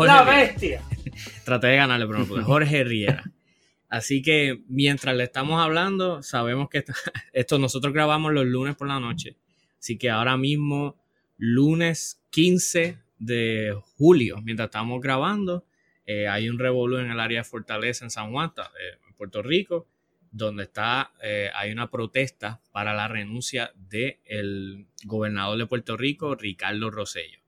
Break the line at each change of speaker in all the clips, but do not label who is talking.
Jorge.
¡La bestia!
Traté de ganarle, pero no Jorge Riera. Así que mientras le estamos hablando, sabemos que esto nosotros grabamos los lunes por la noche. Así que ahora mismo, lunes 15 de julio, mientras estamos grabando, eh, hay un revolú en el área de Fortaleza en San Juan, eh, en Puerto Rico, donde está, eh, hay una protesta para la renuncia del gobernador de Puerto Rico, Ricardo Rosello.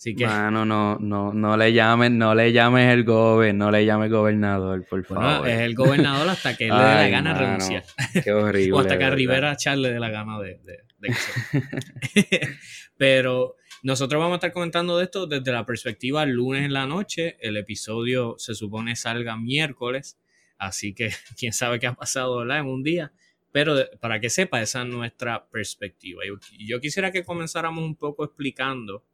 Así que, Mano, no, no, no le llames, no le llames el gobe, no le llames gobernador, por favor.
es el gobernador hasta que él le dé la gana de renunciar.
Qué horrible.
o hasta que a Rivera Char le dé la gana de, de, de Pero nosotros vamos a estar comentando de esto desde la perspectiva lunes en la noche. El episodio se supone salga miércoles. Así que quién sabe qué ha pasado en un día. Pero para que sepa, esa es nuestra perspectiva. Yo quisiera que comenzáramos un poco explicando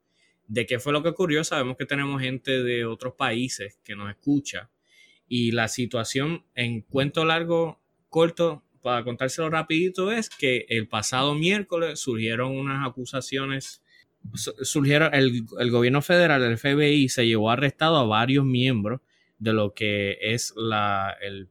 de qué fue lo que ocurrió. Sabemos que tenemos gente de otros países que nos escucha. Y la situación en cuento largo, corto, para contárselo rapidito, es que el pasado miércoles surgieron unas acusaciones. Surgieron, el, el gobierno federal, el FBI, se llevó arrestado a varios miembros de lo que es la, el,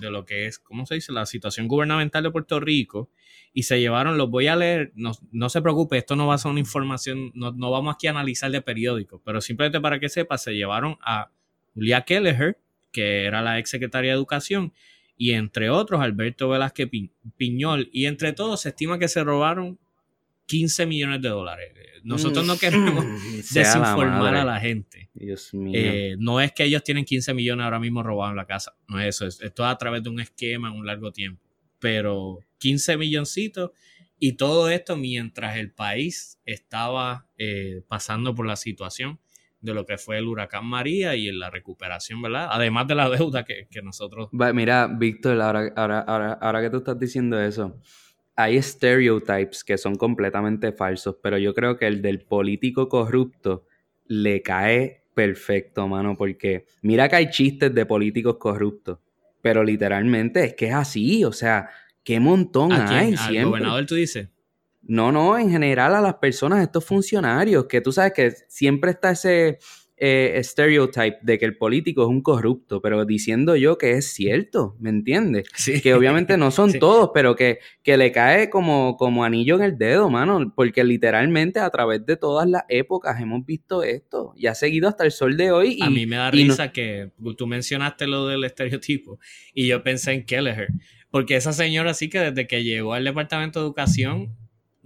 de lo que es, ¿cómo se dice? La situación gubernamental de Puerto Rico y se llevaron, los voy a leer, no, no se preocupe, esto no va a ser una información, no, no, vamos aquí a analizar de periódico, pero simplemente para que sepa, se llevaron a Julia Kelleher, que era la ex secretaria de Educación, y entre otros Alberto Velázquez Piñol, y entre todos se estima que se robaron 15 millones de dólares. Nosotros no mm. queremos desinformar a la gente.
Dios mío.
Eh, no es que ellos tienen 15 millones ahora mismo robados en la casa. No es eso. Es, esto es a través de un esquema en un largo tiempo. Pero 15 milloncitos y todo esto mientras el país estaba eh, pasando por la situación de lo que fue el huracán María y en la recuperación, ¿verdad? Además de la deuda que, que nosotros...
Mira, Víctor, ahora, ahora, ahora, ahora que tú estás diciendo eso, hay stereotypes que son completamente falsos, pero yo creo que el del político corrupto le cae perfecto, mano, porque mira que hay chistes de políticos corruptos, pero literalmente es que es así, o sea, qué montón hay
¿Al siempre. gobernador tú dices?
No, no, en general a las personas, estos funcionarios, que tú sabes que siempre está ese eh, stereotype de que el político es un corrupto, pero diciendo yo que es cierto, ¿me entiendes? Que obviamente no son todos, pero que, que le cae como, como anillo en el dedo, mano, porque literalmente a través de todas las épocas hemos visto esto y ha seguido hasta el sol de hoy. Y,
a mí me da risa que tú mencionaste lo del estereotipo y yo pensé en Kelleher, porque esa señora sí que desde que llegó al Departamento de Educación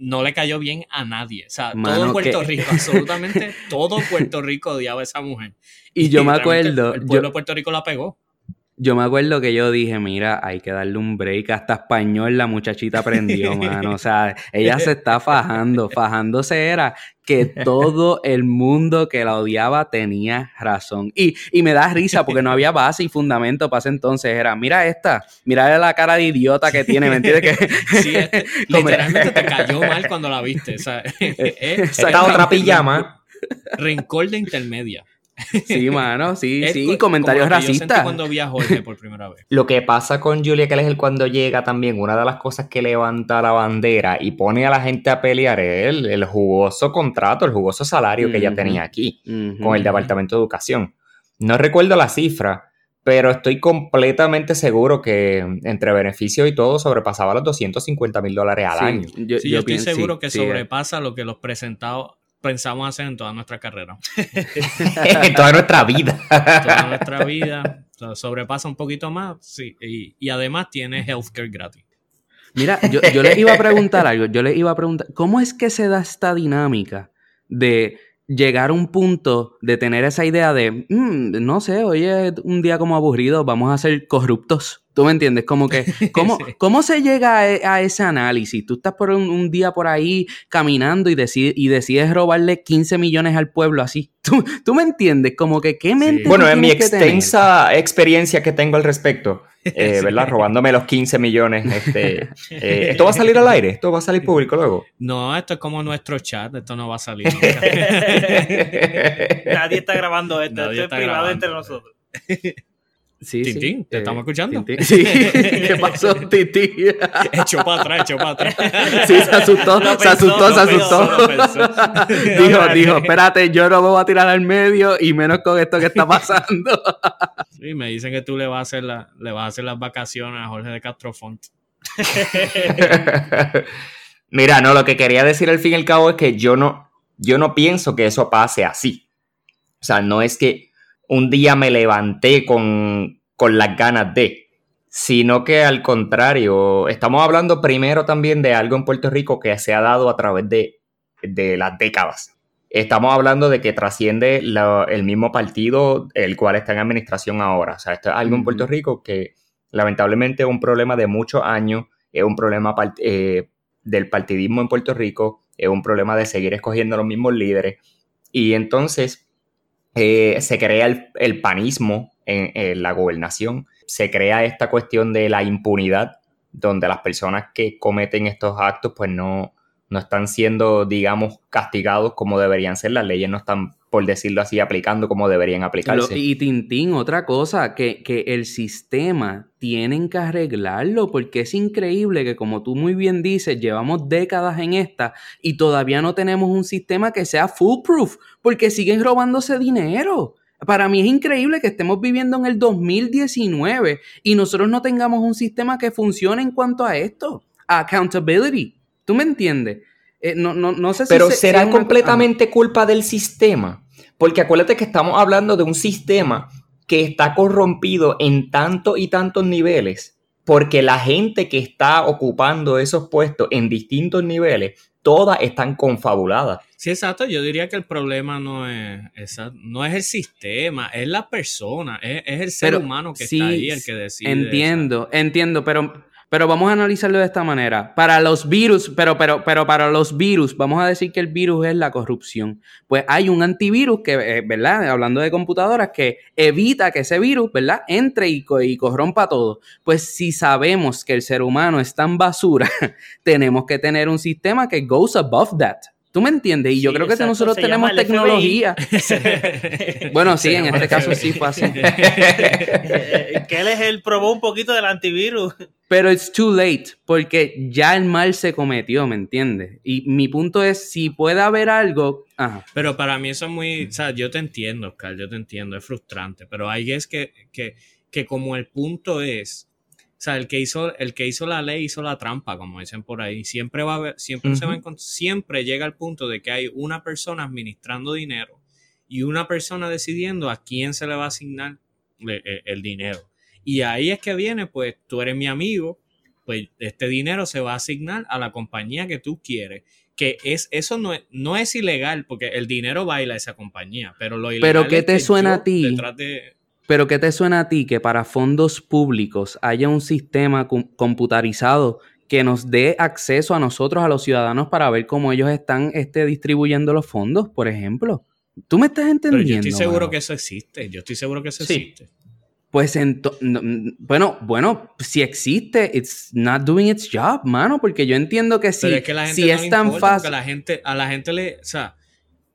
no le cayó bien a nadie. O sea, todo Puerto Rico, absolutamente todo Puerto Rico odiaba a esa mujer.
Y, yo me acuerdo.
El pueblo de Puerto Rico la pegó.
Yo me acuerdo que yo dije, mira, hay que darle un break. Hasta español la muchachita aprendió, mano. O sea, ella se está fajando. Fajándose era que todo el mundo que la odiaba tenía razón. Y, y me da risa porque no había base y fundamento para ese entonces. Era, mira esta, mira la cara de idiota que tiene, ¿me entiendes? Que,
sí, literalmente te cayó mal cuando la viste. O sea,
Esta otra pijama.
Rencor de intermedia.
Sí, mano, sí, sí, comentarios racistas.
cuando viajó por primera vez.
Lo que pasa con Julia que es cuando llega también, una de las cosas que levanta la bandera y pone a la gente a pelear es el, el jugoso contrato, el jugoso salario que ella tenía aquí con el Departamento de Educación. No recuerdo la cifra, pero estoy completamente seguro que entre beneficios y todo sobrepasaba los 250 mil dólares al año.
Yo, sí, yo, estoy seguro que sobrepasa lo que los presentados pensamos hacer en toda nuestra carrera.
en toda nuestra vida.
toda nuestra vida. sobrepasa un poquito más, sí. Y, además tiene healthcare gratis.
Mira, yo, yo les iba a preguntar algo. Yo les iba a preguntar, ¿cómo es que se da esta dinámica de llegar a un punto de tener esa idea de, mm, no sé, oye, un día como aburrido, vamos a ser corruptos? ¿Tú me entiendes? Como que, ¿cómo, ¿cómo se llega e, a, ese análisis? Tú estás por un, día por ahí caminando y, decides, y decides robarle 15 millones al pueblo así. ¿Tú, tú me entiendes? Como que, ¿qué mente
Bueno, en mi extensa experiencia que tengo al respecto, eh, ¿verdad? Robándome los 15 millones. Este, eh, ¿Esto va a salir al aire? ¿Esto va a salir público luego?
No, esto es como nuestro chat. Esto no va a salir.
Nadie está grabando esto. esto es privado entre nosotros.
Sí, Tintín, te estamos eh, escuchando.
Sí, ¿qué pasó, Titi?
Echó para atrás, echó para atrás.
Sí, se asustó, se asustó, se asustó. dijo, dijo, espérate, yo no me voy a tirar al medio y menos con esto que está pasando.
sí, me dicen que tú le vas a hacer, la, le vas a hacer las vacaciones a Jorge de Castrofont.
Mira, no, lo que quería decir al fin y al cabo es que yo no, yo no pienso que eso pase así. O sea, no es que un día me levanté con, las ganas de, sino que al contrario, estamos hablando primero también de algo en Puerto Rico que se ha dado a través de, las décadas. Estamos hablando de que trasciende el mismo partido el cual está en administración ahora. O sea, esto es algo en Puerto Rico que lamentablemente es un problema de muchos años, es un problema eh, del partidismo en Puerto Rico, es un problema de seguir escogiendo los mismos líderes. Y entonces eh, se crea el, panismo en, la gobernación, se crea esta cuestión de la impunidad, donde las personas que cometen estos actos pues no, no están siendo, digamos, castigados como deberían ser, las leyes no están por decirlo así, aplicando como deberían aplicarse.
y Tintín, otra cosa, que, que, el sistema tienen que arreglarlo, porque es increíble que como tú muy bien dices, llevamos décadas en esta y todavía no tenemos un sistema que sea foolproof, porque siguen robándose dinero. Para mí es increíble que estemos viviendo en el 2019 y nosotros no tengamos un sistema que funcione en cuanto a esto, accountability. ¿Tú me entiendes? Eh, no, no, no, sé
si Pero será completamente culpa del sistema. Porque acuérdate que estamos hablando de un sistema que está corrompido en tantos y tantos niveles. Porque la gente que está ocupando esos puestos en distintos niveles, todas están confabuladas.
Sí, exacto. Yo diría que el problema no es, no es el sistema, es la persona, es, el ser humano que está ahí el que decide.
Entiendo, entiendo, pero pero vamos a analizarlo de esta manera. Para los virus, pero, pero, pero para los virus, vamos a decir que el virus es la corrupción. Pues hay un antivirus que, eh, ¿verdad? Hablando de computadoras, que evita que ese virus, ¿verdad? Entre y, y corrompa todo. Pues si sabemos que el ser humano es tan basura, tenemos que tener un sistema que goes above that. ¿Tú me entiendes? Y yo creo que nosotros tenemos tecnología. bueno, sí, en este caso sí fue así.
que él es el probó un poquito del antivirus.
Pero it's too late, porque ya el mal se cometió, ¿me entiendes? Y mi punto es, si puede haber algo...
Pero para mí eso es muy... O sea, yo te entiendo, Oscar, yo te entiendo, es frustrante, pero ahí es que, que, que como el punto es sea, el que hizo, el que hizo la ley hizo la trampa, como dicen por ahí. Siempre va a haber, siempre se va a siempre llega al punto de que hay una persona administrando dinero y una persona decidiendo a quién se le va a asignar eh, el, dinero. Y ahí es que viene, pues tú eres mi amigo, pues este dinero se va a asignar a la compañía que tú quieres. Que es, eso no es, no es ilegal, porque el dinero baila a esa compañía, pero lo ilegal
Pero ¿qué te suena a ti? Pero ¿qué te suena a ti que para fondos públicos haya un sistema computarizado que nos dé acceso a nosotros, a los ciudadanos, para ver cómo ellos están este, distribuyendo los fondos, por ejemplo? ¿Tú me estás entendiendo? yo
estoy seguro que eso existe. Yo estoy seguro que eso existe.
Pues bueno, bueno, si existe, it's not doing its job, mano, porque yo entiendo que si, es, si es tan fácil.
La gente, a la gente le, o sea,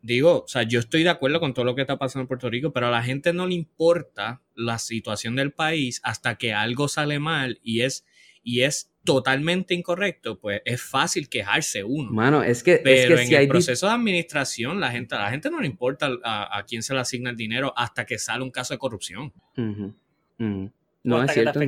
digo, o sea, yo estoy de acuerdo con todo lo que está pasando en Puerto Rico, pero a la gente no le importa la situación del país hasta que algo sale mal y es, y es totalmente incorrecto, pues es fácil quejarse uno.
Mano, es que,
pero
es que
en el proceso de administración, la gente, a la gente no le importa a, quién se le asigna el dinero hasta que sale un caso de corrupción.
No, es cierto,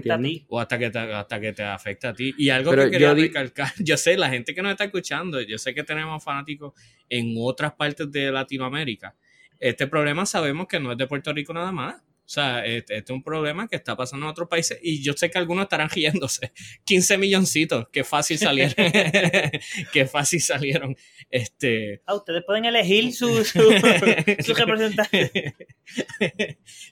O hasta que, te, hasta que te afecta a ti. Y algo que quería yo recalcar, yo sé, la gente que nos está escuchando, yo sé que tenemos fanáticos en otras partes de Latinoamérica. Este problema sabemos que no es de Puerto Rico nada más. O sea, este, este, es un problema que está pasando en otros países y yo sé que algunos estarán riéndose. 15 milloncitos, qué fácil salieron. qué fácil salieron. Este...
Ah, ustedes pueden elegir su, su, representante.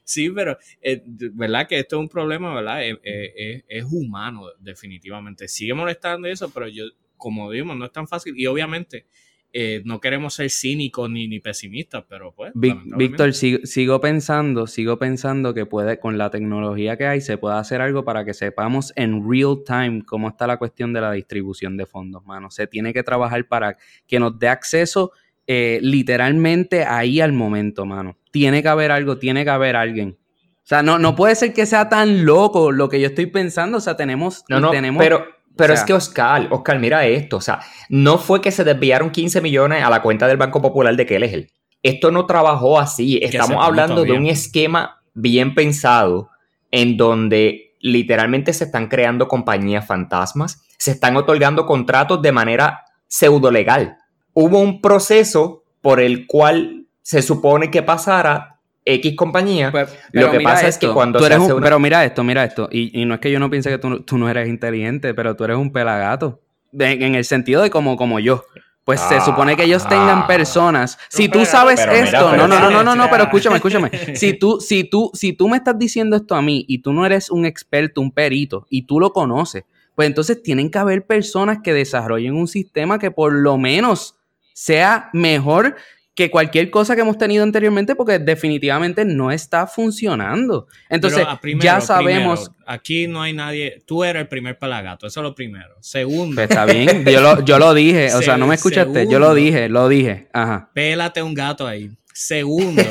sí, pero eh, verdad que esto es un problema, ¿verdad? Eh, eh, es humano, definitivamente. Sigue molestando eso, pero yo, como digo, no es tan fácil. Y obviamente eh, no queremos ser cínicos ni, ni pesimistas, pero pues.
Víctor, sigo, pensando, sigo pensando que puede, con la tecnología que hay, se puede hacer algo para que sepamos en real time cómo está la cuestión de la distribución de fondos, mano. Se tiene que trabajar para que nos dé acceso eh, literalmente ahí al momento, mano. Tiene que haber algo, tiene que haber alguien O sea, no, no puede ser que sea tan loco lo que yo estoy pensando. O sea, tenemos.
No, no,
tenemos,
pero, pero es que Oscar, Oscar, mira esto. O sea, no fue que se desviaron 15 millones a la cuenta del Banco Popular de Kelleher. Esto no trabajó así. Estamos hablando de un esquema bien pensado en donde literalmente se están creando compañías fantasmas, se están otorgando contratos de manera pseudo legal. Hubo un proceso por el cual se supone que pasara X compañía. Pues, lo que pasa es que cuando
se hace Pero mira esto, mira esto. Y, no es que yo no piense que tú, no eres inteligente, pero tú eres un pelagato. En, el sentido de como, como yo. Pues se supone que ellos ah. tengan personas. Si tú sabes esto, no, no, no, no, no, no, pero escúchame, escúchame. Si tú, si tú, si tú me estás diciendo esto a mí y tú no eres un experto, un perito, y tú lo conoces, pues entonces tienen que haber personas que desarrollen un sistema que por lo menos sea mejor que cualquier cosa que hemos tenido anteriormente porque definitivamente no está funcionando. Entonces, ya sabemos...
aquí no hay nadie... Tú eres el primer pelagato, eso es lo primero. Segundo...
Pues está bien, yo lo, dije, o sea, no me escuchaste, yo lo dije, lo dije. Ajá.
Pélate un gato ahí. Segundo,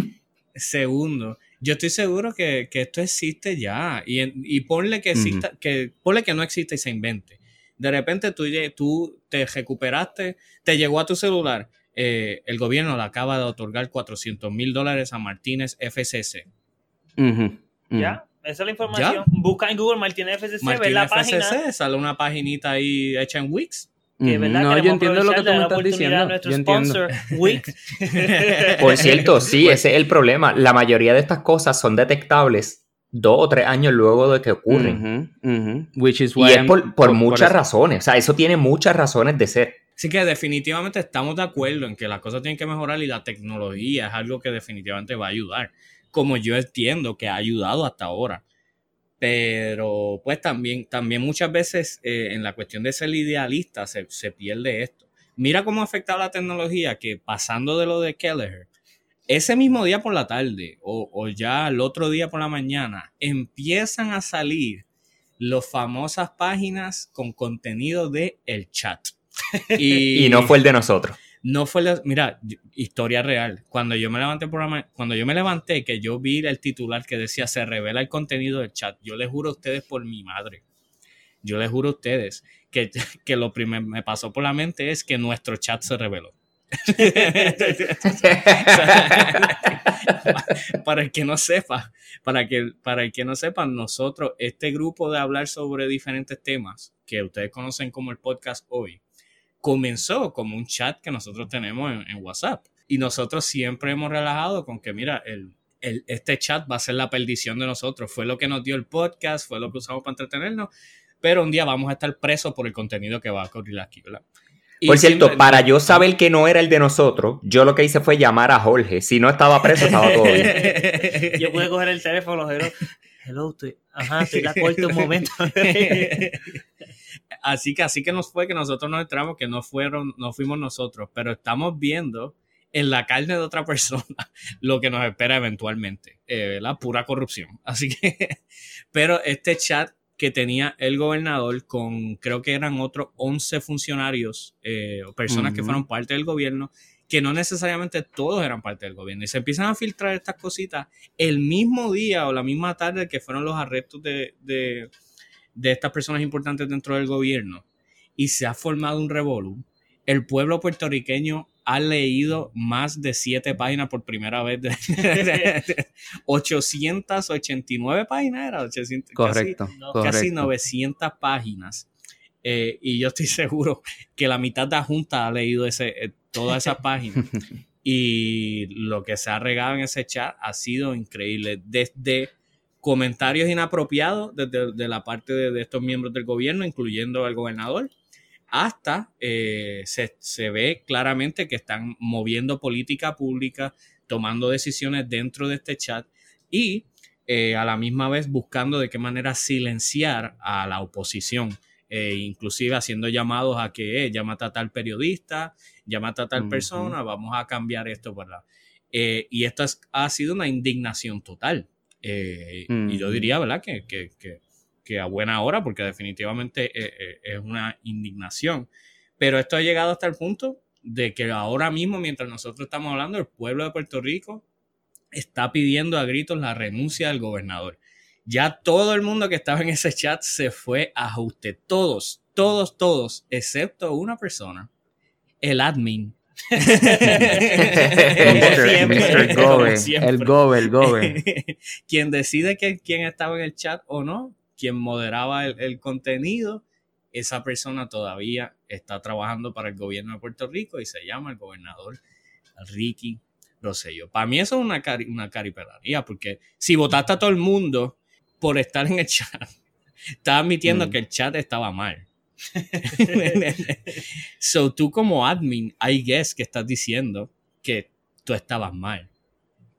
segundo, yo estoy seguro que, esto existe ya y, y ponle que exista, que ponle que no existe y se invente. De repente tú, tú te recuperaste, te llegó a tu celular eh, el gobierno le acaba de otorgar 400 mil dólares a Martínez FCC.
Ya, esa es la información. Busca en Google Martínez FCC, ve la
FCC,
página.
sale una paginita ahí hecha en Wix.
no, yo entiendo lo que tú me estás diciendo. Yo entiendo.
Wix.
Por cierto, sí, ese es el problema. La mayoría de estas cosas son detectables dos o tres años luego de que ocurren.
Which is
y es por, muchas razones. O sea, eso tiene muchas razones de ser.
Así que definitivamente estamos de acuerdo en que las cosas tienen que mejorar y la tecnología es algo que definitivamente va a ayudar, como yo entiendo que ha ayudado hasta ahora. Pero pues también, también muchas veces eh, en la cuestión de ser idealista se, pierde esto. Mira cómo ha afectado la tecnología que pasando de lo de Kelleher, ese mismo día por la tarde o, o ya el otro día por la mañana empiezan a salir las famosas páginas con contenido de el chat.
Y, no fue el de nosotros.
No fue el mira, historia real. Cuando yo me levanté por cuando yo me levanté, que yo vi el titular que decía se revela el contenido del chat, yo les juro a ustedes por mi madre. Yo les juro a ustedes que, que lo primero me pasó por la mente es que nuestro chat se reveló. para el que no sepa, para, que, para el que no sepa, nosotros, este grupo de hablar sobre diferentes temas que ustedes conocen como el podcast hoy, comenzó como un chat que nosotros tenemos en, WhatsApp. Y nosotros siempre hemos relajado con que, mira, el, este chat va a ser la perdición de nosotros. Fue lo que nos dio el podcast, fue lo que usamos para entretenernos, pero un día vamos a estar presos por el contenido que va a ocurrir aquí, ¿verdad?
por cierto, para yo saber que no era el de nosotros, yo lo que hice fue llamar a Jorge. Si no estaba preso, estaba todo bien.
yo pude coger el teléfono, hello, hello estoy, ajá, estoy la corto un momento.
Así que así que nos fue que nosotros nos entramos, que no fueron, no fuimos nosotros, pero estamos viendo en la carne de otra persona lo que nos espera eventualmente, eh, la pura corrupción. Así que, pero este chat que tenía el gobernador con, creo que eran otros 11 funcionarios eh, o personas que fueron parte del gobierno, que no necesariamente todos eran parte del gobierno. Y se empiezan a filtrar estas cositas el mismo día o la misma tarde que fueron los arrestos de de estas personas importantes dentro del gobierno y se ha formado un revolú, el pueblo puertorriqueño ha leído más de siete páginas por primera vez. De, 889 páginas era,
correcto,
casi, 900 páginas. Eh, y yo estoy seguro que la mitad de la Junta ha leído ese, eh, todas esas páginas. y lo que se ha regado en ese chat ha sido increíble. Desde comentarios inapropiados desde de la parte de, estos miembros del gobierno, incluyendo al gobernador, hasta eh, se, ve claramente que están moviendo política pública, tomando decisiones dentro de este chat y eh, a la misma vez buscando de qué manera silenciar a la oposición, eh, inclusive haciendo llamados a que llámate a tal periodista, llámate a tal persona, vamos a cambiar esto, ¿verdad? y esto ha sido una indignación total eh, y yo diría, ¿verdad? Que, que, que, a buena hora, porque definitivamente eh, eh, es una indignación. Pero esto ha llegado hasta el punto de que ahora mismo, mientras nosotros estamos hablando, el pueblo de Puerto Rico está pidiendo a gritos la renuncia del gobernador. Ya todo el mundo que estaba en ese chat se fue a ajuste. Todos, todos, todos, excepto una persona, el admin.
Gobe, el Gobe, el Gobe.
quien decide que, quién estaba en el chat o no, quien moderaba el, contenido, esa persona todavía está trabajando para el gobierno de Puerto Rico y se llama el gobernador Ricky Rosselló. Para mí eso es una, cari una porque si votaste a todo el mundo por estar en el chat, está admitiendo mm. que el chat estaba mal. so tú como admin, I guess que estás diciendo que tú estabas mal.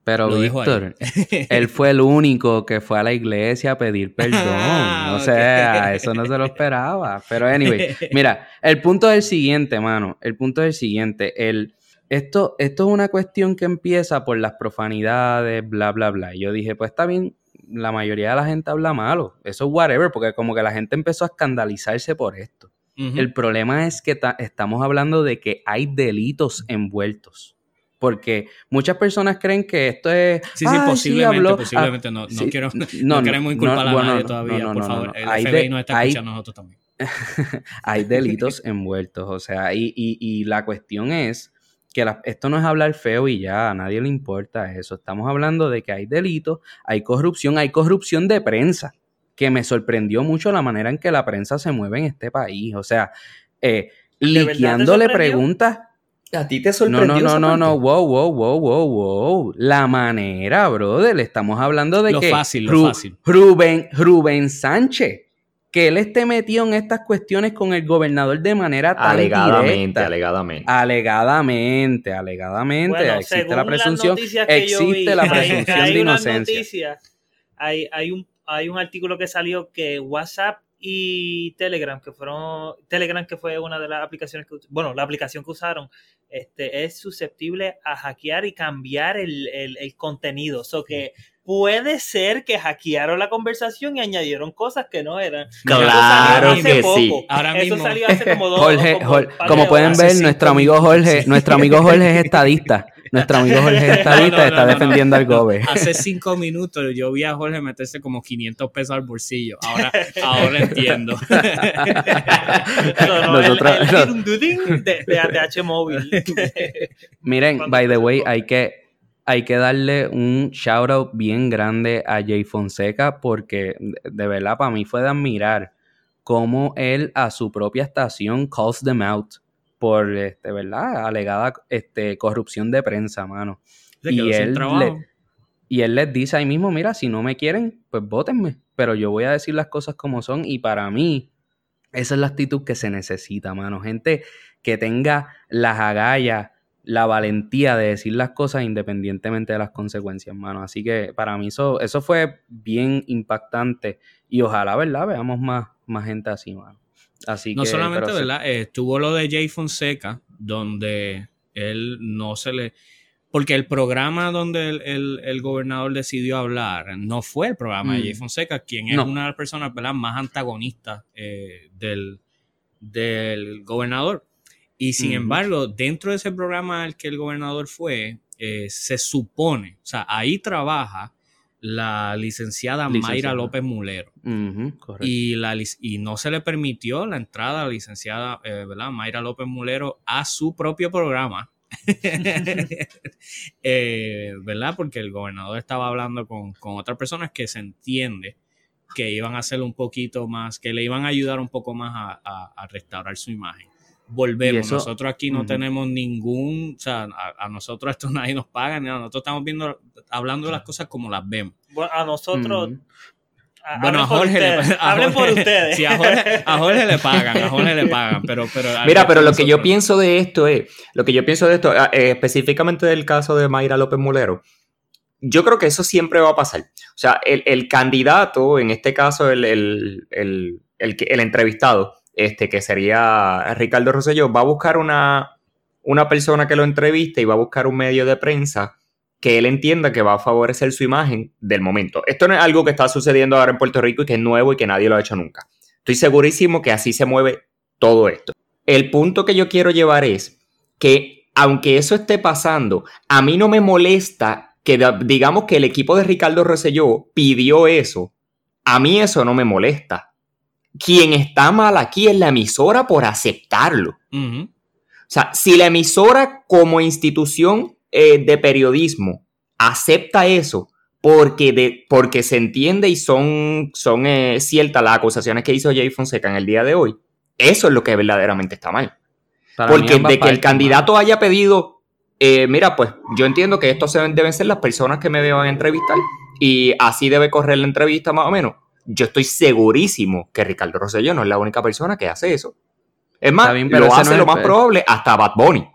Pero Víctor, él fue el único que fue a la iglesia a pedir perdón. o sea, eso no se lo esperaba. Pero anyway, mira, el punto es el siguiente, mano. El punto es el siguiente. El, esto, esto es una cuestión que empieza por las profanidades, bla, bla, bla. Y yo dije, pues está bien, la mayoría de la gente habla malo. Eso es whatever, porque como que la gente empezó a escandalizarse por esto. El problema es que estamos hablando de que hay delitos envueltos. Porque muchas personas creen que esto es.
Sí, sí, posiblemente, ah, posiblemente. no, no, quiero, no, queremos inculpar a nadie todavía, por favor. El hay FBI nos está escuchando a nosotros también.
hay delitos envueltos, o sea, y, y, y la cuestión es que esto no es hablar feo y ya, a nadie le importa eso. Estamos hablando de que hay delitos, hay corrupción, hay corrupción de prensa, que me sorprendió mucho la manera en que la prensa se mueve en este país. O sea, eh, liqueándole preguntas.
¿A ti te sorprendió?
No, no, no, no, no, wow, wow, wow, wow, wow. La manera, brother. Estamos hablando de
lo
que.
Fácil, lo fácil.
Rubén, Rubén Sánchez que él esté metido en estas cuestiones con el gobernador de manera tan
alegadamente, alegadamente,
alegadamente, alegadamente, existe la presunción, existe la presunción de inocencia.
hay, hay un hay un artículo que salió que WhatsApp y Telegram, que fueron Telegram que fue una de las aplicaciones que bueno, la aplicación que usaron, este es susceptible a hackear y cambiar el, el, el contenido. So que puede ser que hackearon la conversación y añadieron cosas que no eran.
Claro que sí.
Ahora mismo. Eso salió hace como dos
Jorge, como, pueden ver, nuestro amigo Jorge, nuestro amigo Jorge es estadista. Nuestro amigo Jorge es estadista está defendiendo al gobe.
Hace cinco minutos yo vi a Jorge meterse como 500 pesos al bolsillo. Ahora, ahora entiendo.
Nosotros, de, de ATH móvil.
Miren, by the way, hay que hay que darle un shout out bien grande a Jay Fonseca porque de verdad para mí fue de admirar cómo él a su propia estación calls them out por este, ¿verdad? alegada este, corrupción de prensa, mano. Y él, y él les dice ahí mismo, mira, si no me quieren, pues votenme, pero yo voy a decir las cosas como son y para mí esa es la actitud que se necesita, mano. Gente que tenga las agallas la valentía de decir las cosas independientemente de las consecuencias, mano. Así que para mí eso, eso fue bien impactante y ojalá, ¿verdad? Veamos más, más gente así, mano. Así
no solamente, ¿verdad? Eh, estuvo lo de Jay Fonseca, donde él no se le... Porque el programa donde el, gobernador decidió hablar no fue el programa de Jay mm. Fonseca, quien es una de las personas ¿verdad? más antagonistas eh, del, del gobernador. Y sin embargo, dentro de ese programa al que el gobernador fue, eh, se supone, o sea, ahí trabaja la licenciada, Mayra López Mulero. y, la, y no se le permitió la entrada a la licenciada eh, ¿verdad? Mayra López Mulero a su propio programa. Eh, ¿Verdad? Porque el gobernador estaba hablando con, otras personas que se entiende que iban a hacer un poquito más, que le iban a ayudar un poco más a restaurar su imagen volvemos. nosotros aquí no tenemos ningún, o sea, a, nosotros esto nadie nos paga, ni nosotros estamos viendo, hablando de las cosas como las vemos.
Bueno, a nosotros...
bueno, a Jorge, le,
hablen por ustedes.
Sí, a Jorge, le pagan, a Jorge le pagan, pero... pero
Mira, pero lo que yo pienso de esto es, lo que yo pienso de esto, eh, específicamente del caso de Mayra López Mulero, yo creo que eso siempre va a pasar. O sea, el, candidato, en este caso el, el, el, el entrevistado, este, que sería Ricardo Rosselló, va a buscar una, una persona que lo entreviste y va a buscar un medio de prensa que él entienda que va a favorecer su imagen del momento. Esto no es algo que está sucediendo ahora en Puerto Rico y que es nuevo y que nadie lo ha hecho nunca. Estoy segurísimo que así se mueve todo esto. El punto que yo quiero llevar es que aunque eso esté pasando, a mí no me molesta que digamos que el equipo de Ricardo Rosselló pidió eso, a mí eso no me molesta. Quien está mal aquí es la emisora por aceptarlo. O sea, si la emisora como institución eh, de periodismo acepta eso porque, de, porque se entiende y son, son eh, ciertas las acusaciones que hizo Jay Fonseca en el día de hoy, eso es lo que verdaderamente está mal. porque de que el candidato haya pedido eh, mira, pues yo entiendo que estos deben ser las personas que me deban entrevistar y así debe correr la entrevista más o menos. Yo estoy segurísimo que Ricardo Rosselló no es la única persona que hace eso. Es más, lo hace lo más probable hasta Bad Bunny.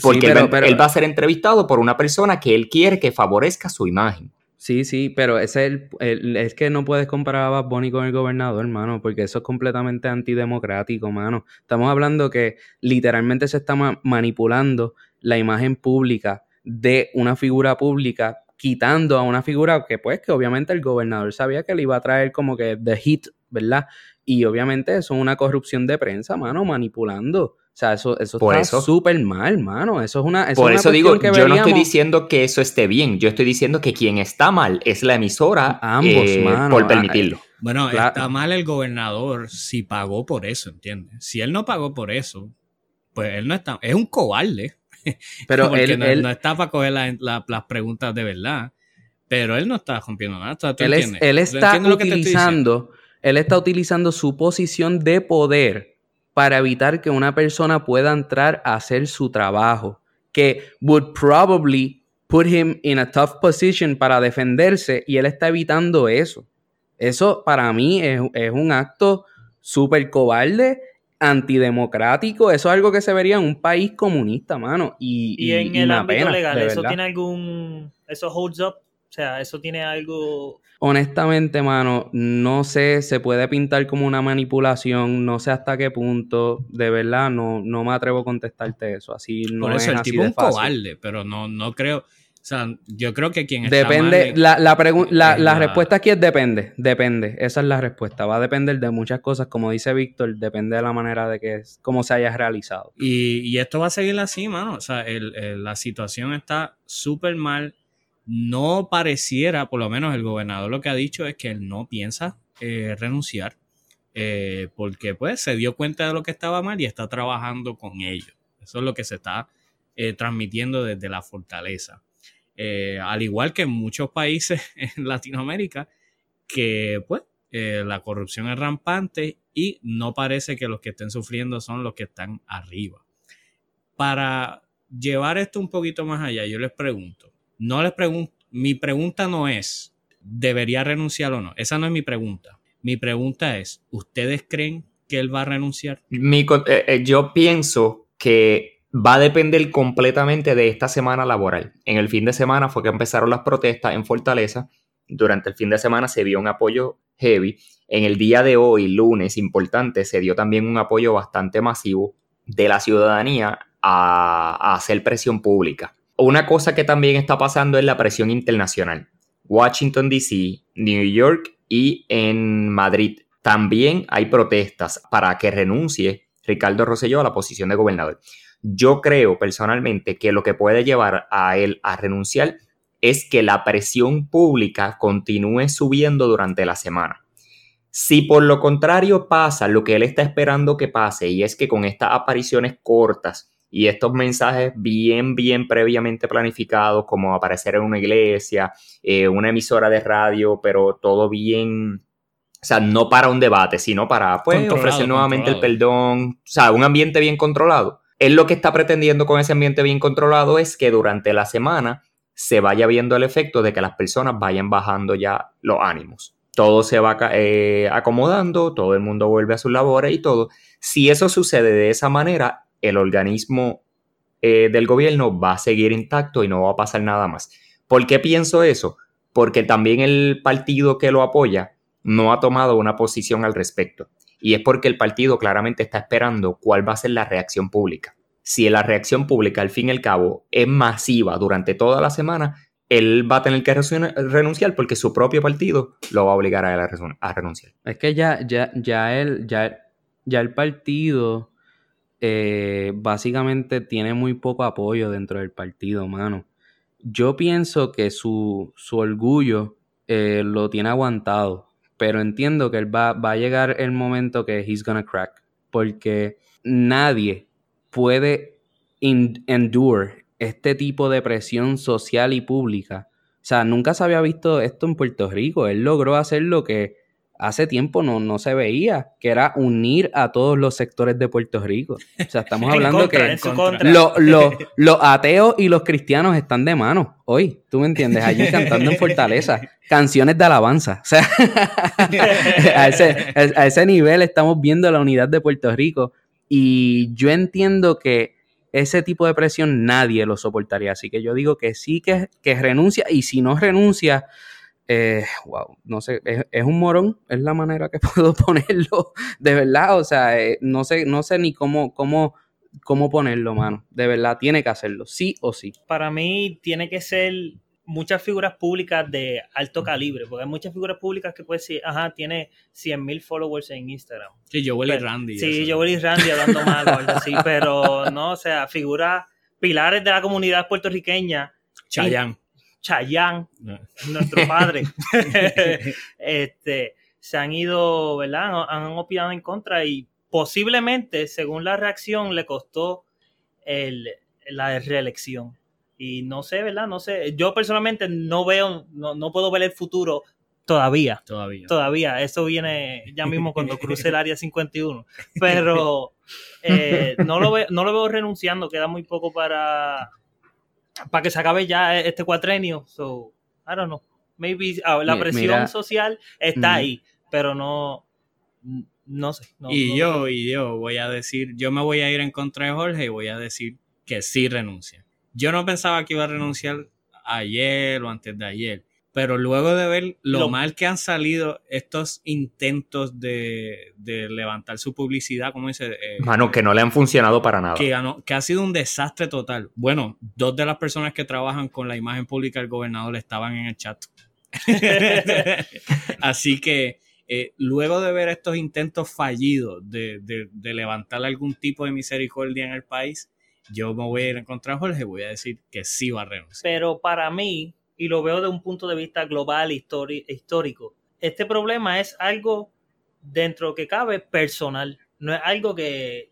Porque él, va a ser entrevistado por una persona que él quiere que favorezca su imagen.
Sí, sí, pero es, el, es que no puedes comparar a Bad Bunny con el gobernador, hermano, porque eso es completamente antidemocrático, mano. Estamos hablando que literalmente se está manipulando la imagen pública de una figura pública, quitando a una figura que pues que obviamente el gobernador sabía que le iba a traer como que the hit, ¿verdad? Y obviamente eso es una corrupción de prensa, mano, manipulando. O sea, eso, eso está súper mal, mano. Eso es una.
por eso digo, yo no estoy diciendo que eso esté bien. Yo estoy diciendo que quien está mal es la emisora Ambos, eh, por ah, permitirlo.
Bueno, está mal el gobernador si pagó por eso, ¿entiendes? Si él no pagó por eso, pues él no está. Es un cobarde. Pero él, no, está para coger las preguntas de verdad. Pero él no está rompiendo nada.
él, él, está utilizando, él está utilizando su posición de poder para evitar que una persona pueda entrar a hacer su trabajo. Que would probably put him in a tough position para defenderse y él está evitando eso. Eso para mí es, es un acto súper cobarde antidemocrático, eso es algo que se vería en un país comunista, mano. Y,
en el ámbito legal, ¿eso tiene algún. ¿Eso holds up? O sea, ¿eso tiene algo.?
Honestamente, mano, no sé, se puede pintar como una manipulación, no sé hasta qué punto, de verdad, no, no me atrevo a contestarte eso, así no Por eso el tipo es un cobarde,
pero no, no creo, sea, yo creo que quien
está Depende, la, la, la, respuesta aquí es depende, depende. Esa es la respuesta. Va a depender de muchas cosas. Como dice Víctor, depende de la manera de que, cómo se haya realizado.
Y, esto va a seguir así, mano. O sea, la situación está súper mal. No pareciera, por lo menos el gobernador lo que ha dicho es que él no piensa eh, renunciar. Eh, porque pues se dio cuenta de lo que estaba mal y está trabajando con ello. Eso es lo que se está eh, transmitiendo desde la fortaleza. Eh, al igual que en muchos países en Latinoamérica, que pues eh, la corrupción es rampante y no parece que los que estén sufriendo son los que están arriba. Para llevar esto un poquito más allá, yo les pregunto, no les pregunto, mi pregunta no es, ¿debería renunciar o no? Esa no es mi pregunta. Mi pregunta es, ¿ustedes creen que él va a renunciar?
Eh, yo pienso que va a depender completamente de esta semana laboral. En el fin de semana fue que empezaron las protestas en Fortaleza. Durante el fin de semana se vio un apoyo heavy. En el día de hoy, lunes, importante, se dio también un apoyo bastante masivo de la ciudadanía a, hacer presión pública. Una cosa que también está pasando es la presión internacional. Washington, D.C., New York y en Madrid también hay protestas para que renuncie Ricardo Rosselló a la posición de gobernador. Yo creo personalmente que lo que puede llevar a él a renunciar es que la presión pública continúe subiendo durante la semana. Si por lo contrario pasa lo que él está esperando que pase, y es que con estas apariciones cortas y estos mensajes bien, bien previamente planificados, como aparecer en una iglesia, eh, una emisora de radio, pero todo bien, o sea, no para un debate, sino para pues, ofrecer nuevamente el perdón, o sea, un ambiente bien controlado él lo que está pretendiendo con ese ambiente bien controlado es que durante la semana se vaya viendo el efecto de que las personas vayan bajando ya los ánimos. Todo se va eh, acomodando, todo el mundo vuelve a sus labores y todo. Si eso sucede de esa manera, el organismo eh, del gobierno va a seguir intacto y no va a pasar nada más. ¿Por qué pienso eso? Porque también el partido que lo apoya no ha tomado una posición al respecto. Y es porque el partido claramente está esperando cuál va a ser la reacción pública. Si la reacción pública, al fin y al cabo, es masiva durante toda la semana, él va a tener que renunciar porque su propio partido lo va a obligar a él a renunciar.
Es que ya, ya, ya, él, ya, ya el partido eh, básicamente tiene muy poco apoyo dentro del partido, mano. yo pienso que su, su orgullo eh, lo tiene aguantado, pero entiendo que él va, va a llegar el momento que he's gonna crack, porque nadie puede endure este tipo de presión social y pública. O sea, nunca se había visto esto en Puerto Rico. Él logró hacer lo que hace tiempo no, no se veía, que era unir a todos los sectores de Puerto Rico. O sea, estamos hablando que los ateos y los cristianos están de mano hoy, ¿tú me entiendes? Allí cantando en Fortaleza, canciones de alabanza. O sea, a, ese, a ese nivel estamos viendo la unidad de Puerto Rico y yo entiendo que ese tipo de presión nadie lo soportaría. Así que yo digo que sí que, que renuncia y si no renuncia eh, wow, no sé, es, un morón, es la manera que puedo ponerlo, de verdad, o sea, eh, no sé, no sé ni cómo, cómo, cómo ponerlo, mano, de verdad, tiene que hacerlo, sí o sí.
Para mí tiene que ser muchas figuras públicas de alto calibre, porque hay muchas figuras públicas que puede decir, ajá, tiene 100 mil followers en Instagram.
Sí, Joel y Randy.
Sí, Joel y Randy hablando mal o algo así, pero no, o sea, figuras pilares de la comunidad puertorriqueña.
Chayanne.
Chayán, nuestro padre, este, se han ido, ¿verdad? Han opinado en contra y posiblemente, según la reacción, le costó el, la reelección. Y no sé, ¿verdad? No sé. Yo personalmente no veo, no, puedo ver el futuro todavía.
Todavía.
Todavía. Eso viene ya mismo cuando cruce el área 51. Pero eh, no, lo veo, no lo veo renunciando. Queda muy poco para, para que se acabe ya este cuatrenio. So, I don't know. Maybe ah, la presión social está ahí, pero no, no sé.
y yo, y yo voy a decir, yo me voy a ir en contra de Jorge y voy a decir que sí renuncia. Yo no pensaba que iba a renunciar ayer o antes de ayer, pero luego de ver lo, mal que han salido estos intentos de, levantar su publicidad, como dice...
Eh, Mano, que no le han funcionado para nada.
Que, que ha sido un desastre total. Bueno, dos de las personas que trabajan con la imagen pública del gobernador estaban en el chat. Así que eh, luego de ver estos intentos fallidos de, de, levantar algún tipo de misericordia en el país, yo me voy a ir en contra de Jorge y voy a decir que sí va a renunciar.
Pero para mí, y lo veo de un punto de vista global histórico. Este problema es algo dentro que cabe personal, no es algo que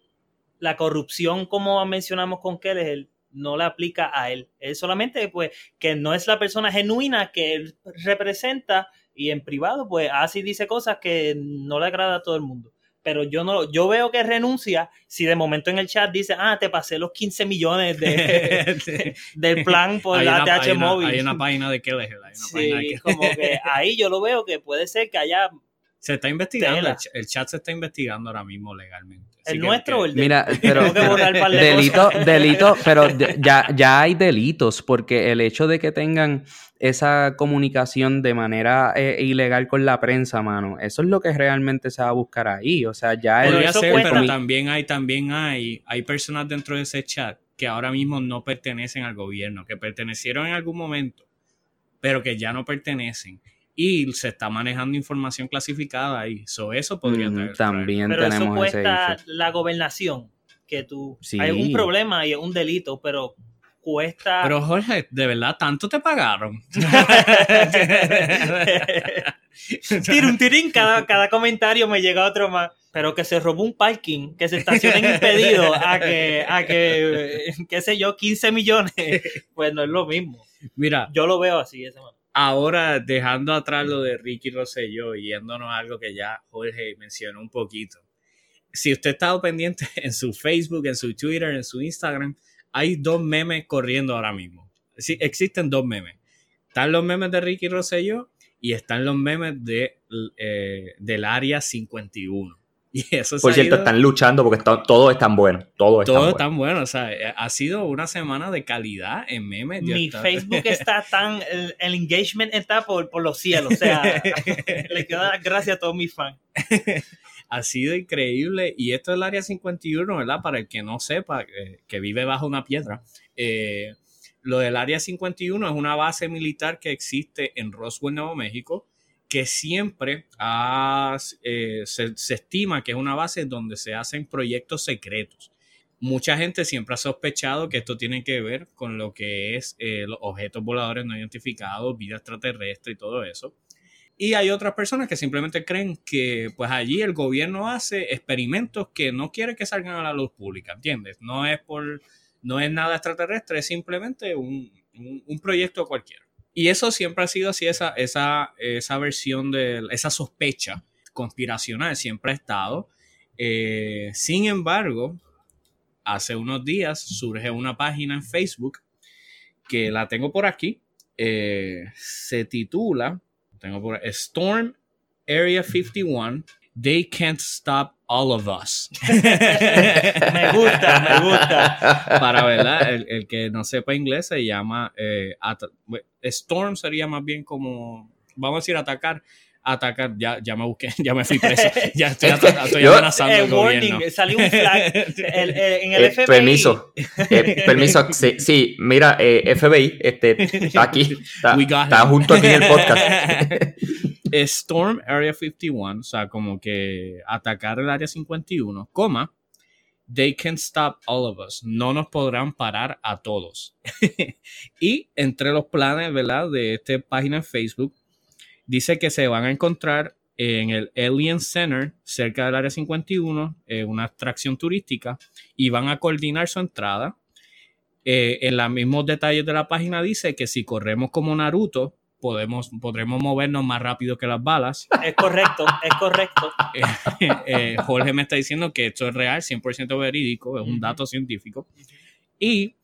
la corrupción, como mencionamos con Kelly, no le aplica a él. Es solamente pues que no es la persona genuina que él representa y en privado pues así dice cosas que no le agrada a todo el mundo pero yo no yo veo que renuncia si de momento en el chat dice, ah, te pasé los 15 millones de, del plan por la TH móvil.
hay una página de Kelleher.
Sí, como que ahí yo lo veo que puede ser que haya...
Se está investigando, el, chat se está investigando ahora mismo legalmente.
¿El nuestro o el de
Mira, pero, delito, delito, pero ya, ya hay delitos, porque el hecho de que tengan esa comunicación de manera eh, ilegal con la prensa, mano. Eso es lo que realmente se va a buscar ahí. O sea, ya
pero, eso pero también hay, también hay, hay personas dentro de ese chat que ahora mismo no pertenecen al gobierno, que pertenecieron en algún momento, pero que ya no pertenecen. Y se está manejando información clasificada ahí. So, eso podría
mm, También
pero
tenemos eso cuesta
la gobernación, que tú... Hay un problema y un delito, pero cuesta.
Pero Jorge, ¿de verdad tanto te pagaron?
Tirun, tirín, cada, cada comentario me llega otro más. Pero que se robó un parking, que se estacionen impedido a que, a que, qué sé yo, 15 millones, pues no es lo mismo.
Mira.
Yo lo veo así, ese
Ahora, dejando atrás lo de Ricky Rosselló y yéndonos a algo que ya Jorge mencionó un poquito. Si usted ha estado pendiente en su Facebook, en su Twitter, en su Instagram, hay dos memes corriendo ahora mismo. Sí, existen dos memes. Están los memes de Ricky Rosselló y están los memes de, eh, del Área 51. Y eso
Por cierto, están luchando porque todo es tan bueno. Todo es
todo tan bueno. O sea, eh, ha sido una semana de calidad en memes.
Mi Facebook está tan. El, engagement está por, por, los cielos. O sea, le quiero dar gracias a todos mis fans
ha sido increíble. Y esto es el Área 51, ¿verdad? Para el que no sepa, eh, que vive bajo una piedra. Eh, lo del Área 51 es una base militar que existe en Roswell, Nuevo México, que siempre eh, se, estima que es una base donde se hacen proyectos secretos. mucha gente siempre ha sospechado que esto tiene que ver con lo que es los objetos voladores no identificados, vida extraterrestre y todo eso. Y hay otras personas que simplemente creen que pues allí el gobierno hace experimentos que no quiere que salgan a la luz pública, ¿entiendes? No es por no es nada extraterrestre, es simplemente un, un, proyecto cualquiera. Y eso siempre ha sido así, esa, esa, esa versión de esa sospecha conspiracional siempre ha estado. Eh, sin embargo, hace unos días surge una página en Facebook que la tengo por aquí. Eh, se titula tengo por Storm Area 51. They can't stop all of us.
me gusta, me gusta.
Para verdad, el, el, que no sepa inglés se llama eh, Storm sería más bien como, vamos a decir, atacar atacar, ya, ya me busqué, ya me fui preso, ya estoy, estoy amenazando el gobierno.
Salió un flag en el FBI.
Eh, permiso, eh, permiso, sí, sí mira, eh, FBI, este, está aquí, está, está junto aquí en el podcast.
Storm Area 51, o sea, como que atacar el Área 51, coma, they can stop all of us, no nos podrán parar a todos. y entre los planes, ¿verdad? De esta página en Facebook, Dice que se van a encontrar en el Alien Center, cerca del Área 51, eh, una atracción turística, y van a coordinar su entrada. Eh, en los mismos detalles de la página dice que si corremos como Naruto, podemos, podremos movernos más rápido que las balas.
Es correcto, es correcto.
Eh, Jorge me está diciendo que esto es real, 100% verídico, es un dato científico. Y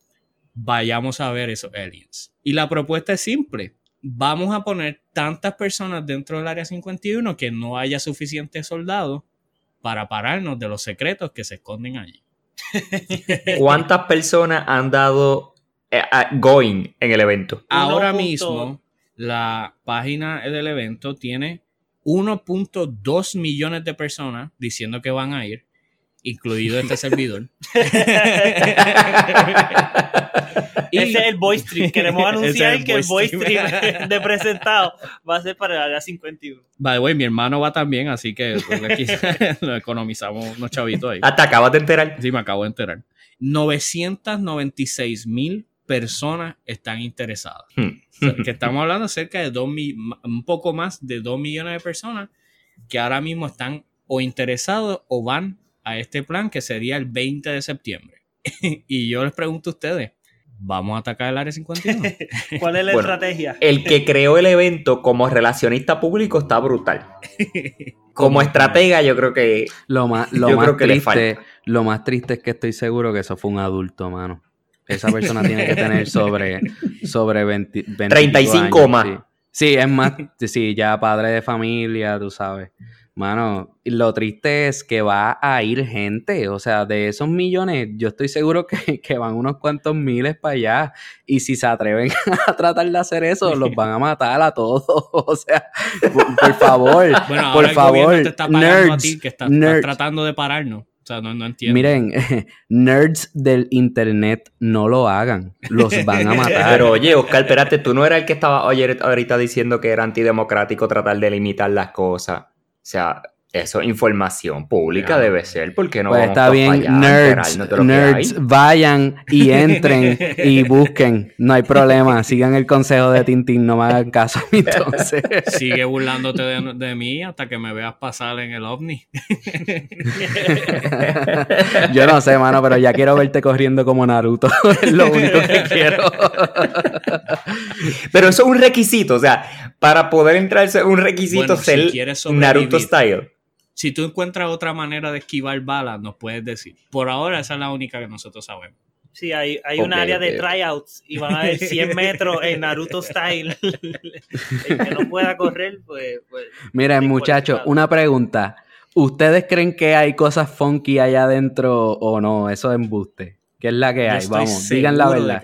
vayamos a ver esos aliens. Y la propuesta es simple vamos a poner tantas personas dentro del área 51 que no haya suficientes soldados para pararnos de los secretos que se esconden allí.
¿Cuántas personas han dado eh, going en el evento?
Ahora mismo, la página del evento tiene 1.2 millones de personas diciendo que van a ir, incluido este servidor.
Ese es el voice stream. Queremos anunciar que el voice stream de presentado va a ser para el área 51.
By the way, mi hermano va también, así que pues, aquí lo economizamos unos chavitos ahí.
Hasta acabas de enterar.
Sí, me acabo de enterar. 996 mil personas están interesadas. Hmm. que estamos hablando cerca de dos un poco más de 2 millones de personas que ahora mismo están o interesados o van a este plan que sería el 20 de septiembre. y yo les pregunto a ustedes, vamos a atacar el área 51.
¿Cuál es la estrategia?
El que creó el evento como relacionista público está brutal. Como estratega, yo creo que.
Lo más, lo más triste, lo más triste es que estoy seguro que eso fue un adulto, mano. Esa persona tiene que tener sobre, sobre 20,
35 más.
Sí. sí, es más, sí, ya padre de familia, tú sabes. Mano, lo triste es que va a ir gente, o sea, de esos millones, yo estoy seguro que, van unos cuantos miles para allá, y si se atreven a tratar de hacer eso, los van a matar a todos, o sea, por, favor, bueno, por favor, te está nerds, a ti,
que está, tratando de pararnos. O sea, no, no entiendo.
Miren, nerds del internet no lo hagan. Los van a matar.
Pero oye, Oscar, espérate, tú no eras el que estaba ahorita diciendo que era antidemocrático tratar de limitar las cosas. O sea, eso información pública debe ser, porque no
pues está bien, nerds, nerds vayan y entren y busquen, no hay problema, sigan el consejo de Tintín, no me hagan caso entonces.
Sigue burlándote de, mí hasta que me veas pasar en el ovni.
Yo no sé, mano, pero ya quiero verte corriendo como Naruto, es lo único que quiero.
pero eso es un requisito, o sea, para poder entrar es un requisito ser Naruto style
si tú encuentras otra manera de esquivar balas, nos puedes decir. Por ahora, esa es la única que nosotros sabemos.
Sí, hay, hay un área de tryouts y van a haber 100 metros en Naruto Style. El que no pueda correr, pues. pues
Miren, muchachos, una pregunta. ¿Ustedes creen que hay cosas funky allá adentro o no? Eso es embuste. ¿Qué es la que hay? Vamos, digan la verdad.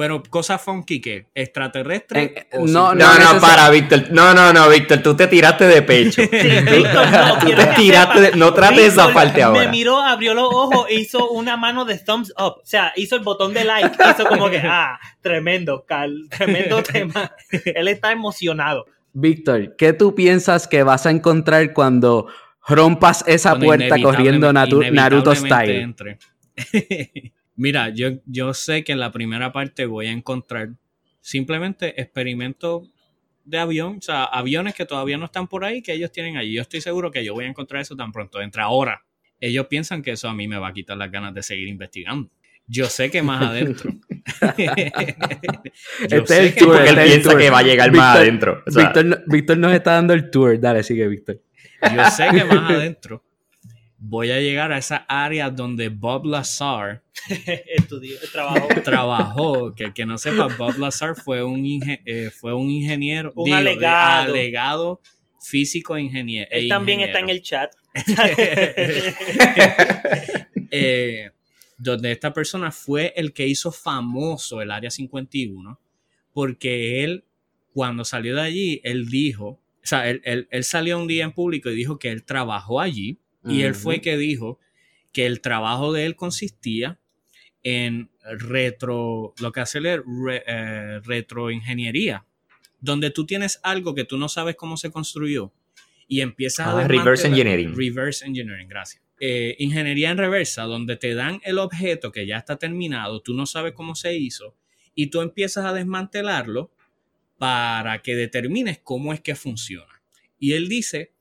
Pero cosas funky que extraterrestre.
Eh, no, no, no, para, Víctor. No, no, no, Víctor, tú te tiraste de pecho. Sí, Víctor, no, tú te tiraste de, no trates esa parte ahora.
Me miró, abrió los ojos e hizo una mano de thumbs up. O sea, hizo el botón de like. Hizo como que, ah, tremendo, Cal, tremendo tema. Él está emocionado.
Víctor, ¿qué tú piensas que vas a encontrar cuando rompas esa puerta corriendo Naruto style?
Mira, yo, yo sé que en la primera parte voy a encontrar simplemente experimentos de avión, o sea, aviones que todavía no están por ahí, que ellos tienen allí. Yo estoy seguro que yo voy a encontrar eso tan pronto. Entre ahora, ellos piensan que eso a mí me va a quitar las ganas de seguir investigando. Yo sé que más adentro.
este es el tour, él piensa que va a llegar más adentro.
Víctor, Víctor nos está dando el tour. Dale, sigue, Víctor.
Yo sé que más adentro voy a llegar a esa área donde Bob Lazar
estudió, trabajó.
trabajó. Que el que no sepa, Bob Lazar fue un, eh, fue un ingeniero,
un alegado.
alegado físico e ingeniero.
Él también está en el chat.
eh, donde esta persona fue el que hizo famoso el Área 51, porque él, cuando salió de allí, él dijo, o sea, él, él salió un día en público y dijo que él trabajó allí y él fue que dijo que el trabajo de él consistía en retro, lo que hace él eh, retroingeniería, donde tú tienes algo que tú no sabes cómo se construyó y empiezas a...
Ah, reverse engineering.
Reverse engineering, gracias. Eh, ingeniería en reversa, donde te dan el objeto que ya está terminado, tú no sabes cómo se hizo, y tú empiezas a desmantelarlo para que determines cómo es que funciona. Y él dice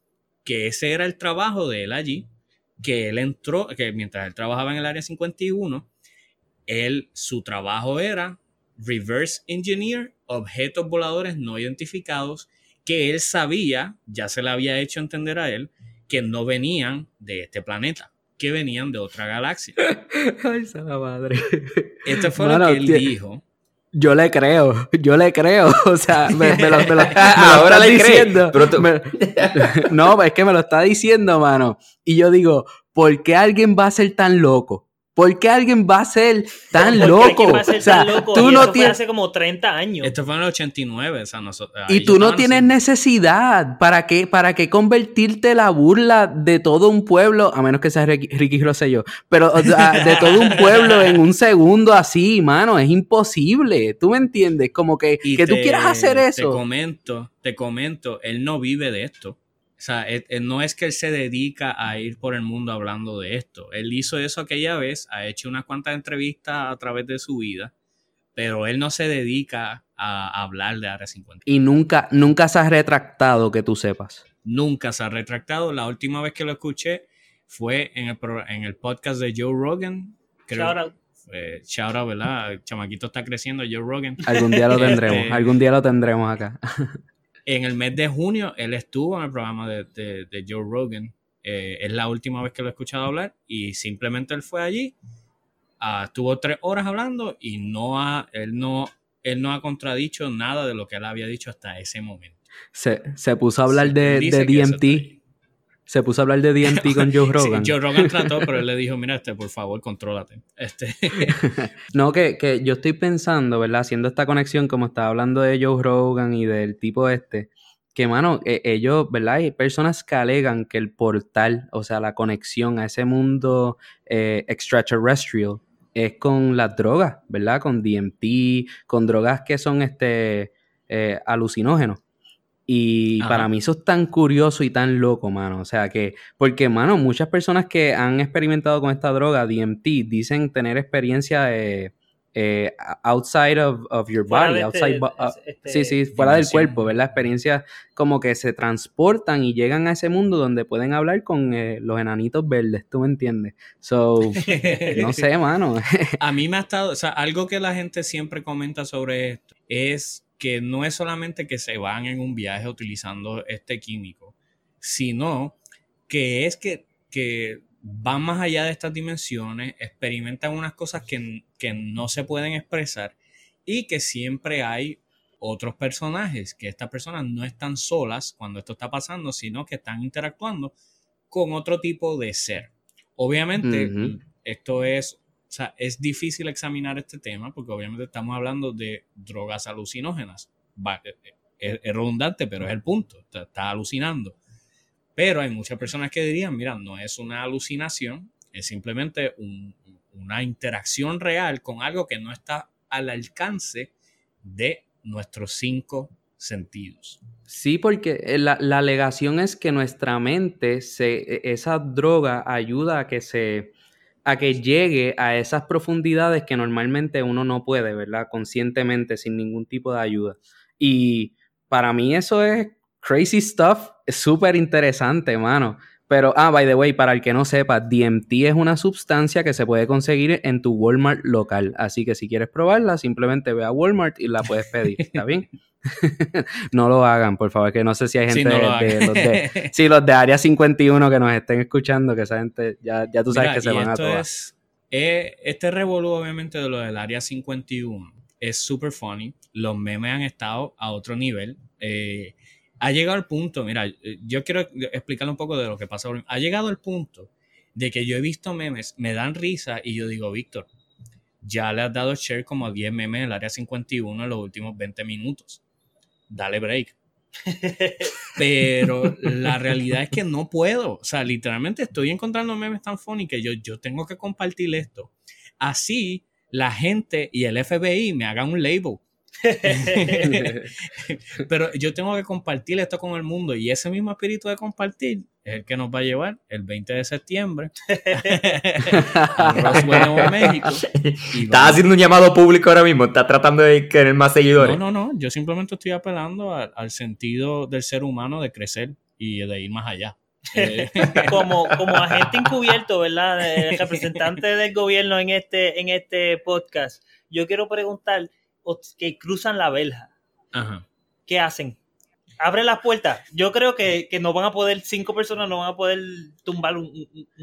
que ese era el trabajo de él allí, que él entró, que mientras él trabajaba en el área 51, él, su trabajo era reverse engineer objetos voladores no identificados que él sabía, ya se le había hecho entender a él, que no venían de este planeta, que venían de otra galaxia.
Ay, madre.
Esto fue lo que él dijo.
Yo le creo, yo le creo. O sea, me, lo,
Ahora le diciendo.
no, es que me lo está diciendo, mano. Y yo digo, ¿por qué alguien va a ser tan loco? ¿Por qué alguien va a ser tan loco?
Va a ser o sea, tan loco? tú no tienes hace como 30 años.
Esto fue en el 89, o sea, nosotros,
Y tú no tienes necesidad para qué para qué convertirte la burla de todo un pueblo, a menos que sea Ricky Rosselló, pero de todo un pueblo en un segundo así, mano, es imposible. ¿Tú me entiendes? Como que, que tú quieras hacer eso.
Te comento, te comento, él no vive de esto. O sea, no es que él se dedica a ir por el mundo hablando de esto. Él hizo eso aquella vez, ha hecho unas cuantas entrevistas a través de su vida, pero él no se dedica a hablar de Área 50.
Y nunca, nunca se ha retractado, que tú sepas.
Nunca se ha retractado. La última vez que lo escuché fue en el, en el podcast de Joe Rogan.
Creo,
shout out. ¿verdad? El chamaquito está creciendo, Joe Rogan.
Algún día lo tendremos, este, algún día lo tendremos acá.
En el mes de junio, él estuvo en el programa de, Joe Rogan. Eh, es la última vez que lo he escuchado hablar y simplemente él fue allí, uh, estuvo tres horas hablando y no ha, él, no, él no ha contradicho nada de lo que él había dicho hasta ese momento.
Se, puso a hablar de, de DMT. Se puso a hablar de DMT con Joe Rogan.
Joe Rogan trató, pero él le dijo, mira, este, por favor, contrólate. Este.
no, que, que, yo estoy pensando, ¿verdad? Haciendo esta conexión, como estaba hablando de Joe Rogan y del tipo este, que, mano, e, ellos, ¿verdad? Hay personas que alegan que el portal, o sea, la conexión a ese mundo eh, extraterrestrial es con las drogas, ¿verdad? Con DMT, con drogas que son este, eh, alucinógenos. Y para mí eso es tan curioso y tan loco, mano. O sea que, porque, mano, muchas personas que han experimentado con esta droga, DMT, dicen tener experiencia de, eh, outside of, your body, este outside uh, este sí, sí, fuera del cuerpo, ¿verdad? Experiencias como que se transportan y llegan a ese mundo donde pueden hablar con eh, los enanitos verdes, ¿tú me entiendes? So, no sé, mano.
a mí me ha estado, o sea, algo que la gente siempre comenta sobre esto es que no es solamente que se van en un viaje utilizando este químico, sino que es que, que van más allá de estas dimensiones, experimentan unas cosas que, que no se pueden expresar y que siempre hay otros personajes, que estas personas no están solas cuando esto está pasando, sino que están interactuando con otro tipo de ser. Obviamente, esto es o sea, es difícil examinar este tema porque obviamente estamos hablando de drogas alucinógenas. Eh, eh, es, redundante, pero es el punto. Está, alucinando. Pero hay muchas personas que dirían, mira, no es una alucinación, es simplemente una interacción real con algo que no está al alcance de nuestros cinco sentidos.
Sí, porque eh, la, la alegación es que nuestra mente, e, esa droga ayuda a que se a que llegue a esas profundidades que normalmente uno no puede, ¿verdad? Conscientemente, sin ningún tipo de ayuda. Y para mí eso es crazy stuff, es súper interesante, mano. Pero, ah, by the way, para el que no sepa, DMT es una sustancia que se puede conseguir en tu Walmart local. Así que si quieres probarla, simplemente ve a Walmart y la puedes pedir. ¿Está bien? no lo hagan, por favor, que no sé si hay gente de, los de, sí, los de Área 51 que nos estén escuchando, que esa gente ya, ya tú sabes que se van a todas.
Es, eh, este revolú, obviamente, de lo del Área 51 es súper funny. Los memes han estado a otro nivel. Eh, ha llegado el punto, mira, yo quiero explicarle un poco de lo que pasa. Ha llegado el punto de que yo he visto memes, me dan risa y yo digo, Víctor, ya le has dado share como a 10 memes en el área 51 en los últimos 20 minutos dale break. Pero la realidad es que no puedo. O sea, literalmente estoy encontrando memes tan funny que yo, yo tengo que compartir esto. Así la gente y el FBI me hagan un label. Pero yo tengo que compartir esto con el mundo y ese mismo espíritu de compartir es el que nos va a llevar el 20 de septiembre a
Roswell, Nuevo México. Estás haciendo un llamado público ahora mismo, estás tratando de tener más seguidores.
No, no, no, yo simplemente estoy apelando al sentido del ser humano de crecer y de ir más allá.
Como, como agente encubierto, ¿verdad? representante del gobierno en este, en este podcast, yo quiero preguntar que cruzan la verja. ¿Qué hacen? Abre las puertas. Yo creo que, no van a poder, cinco personas no van a poder tumbar un.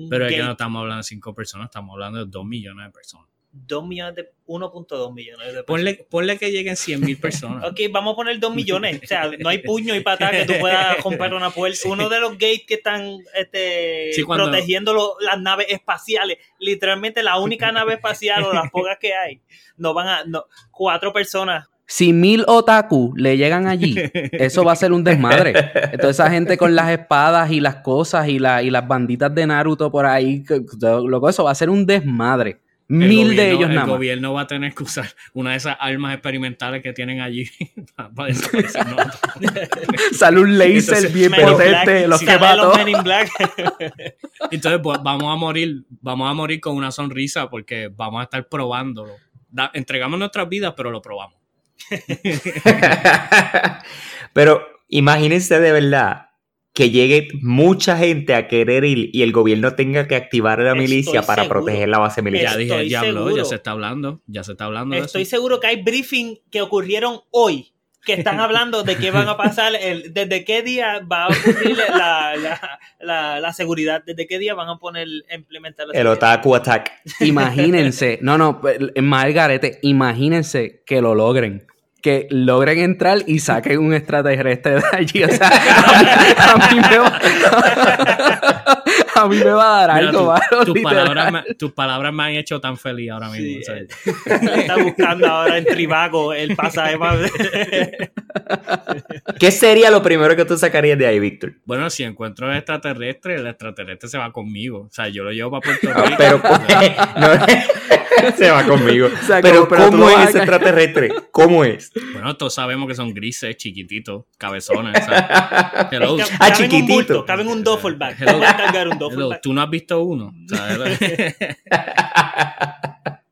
Pero es que no estamos hablando de cinco personas, estamos hablando de dos millones de personas.
2 millones de 1.2 millones de
personas. Ponle, que lleguen 100 mil personas.
ok, vamos a poner 2 millones. O sea, no hay puño y patada que tú puedas comprar una puerta. Uno de los gates que están este, protegiendo las naves espaciales, literalmente la única nave espacial o las pocas que hay, no van a. No, cuatro personas
si mil otaku le llegan allí, eso va a ser un desmadre. Entonces, esa gente con las espadas y las cosas y, la, y las banditas de Naruto por ahí, loco, eso va a ser un desmadre. Mil de ellos nada.
El gobierno va a tener que usar una de esas armas experimentales que tienen allí para,
Sale un laser bien potente, los que mató.
Entonces, pues, vamos a morir, vamos a morir con una sonrisa porque vamos a estar probándolo. entregamos nuestras vidas, pero lo probamos.
pero imagínense de verdad que llegue mucha gente a querer ir y el gobierno tenga que activar la milicia para proteger la base militar.
Ya dije, ya habló, ya se está hablando, ya se está hablando.
Estoy seguro que hay briefing que ocurrieron hoy que están hablando de qué van a pasar, el, desde qué día va a ocurrir la, seguridad, desde qué día van a poner, implementar
El Otaku Attack.
Imagínense, no, no, Margarete, imagínense que lo logren que logren entrar y saquen un extraterrestre de allí. O sea, a mí, me, va, a mí me va a dar algo
tus, palabras me, tus palabras me han hecho tan feliz ahora mismo.
Está buscando ahora en Tribago el pasaje
¿Qué sería lo primero que tú sacarías de ahí, Víctor?
Bueno, si encuentro el extraterrestre, el extraterrestre se va conmigo. O sea, yo lo llevo para Puerto ah, Rico.
pero, se va conmigo. pero, ¿cómo es ese extraterrestre? ¿Cómo es?
Bueno, todos sabemos que son grises, chiquititos, cabezones.
Hello. Ah, chiquititos. Caben un duffel bag.
Tú no has visto uno.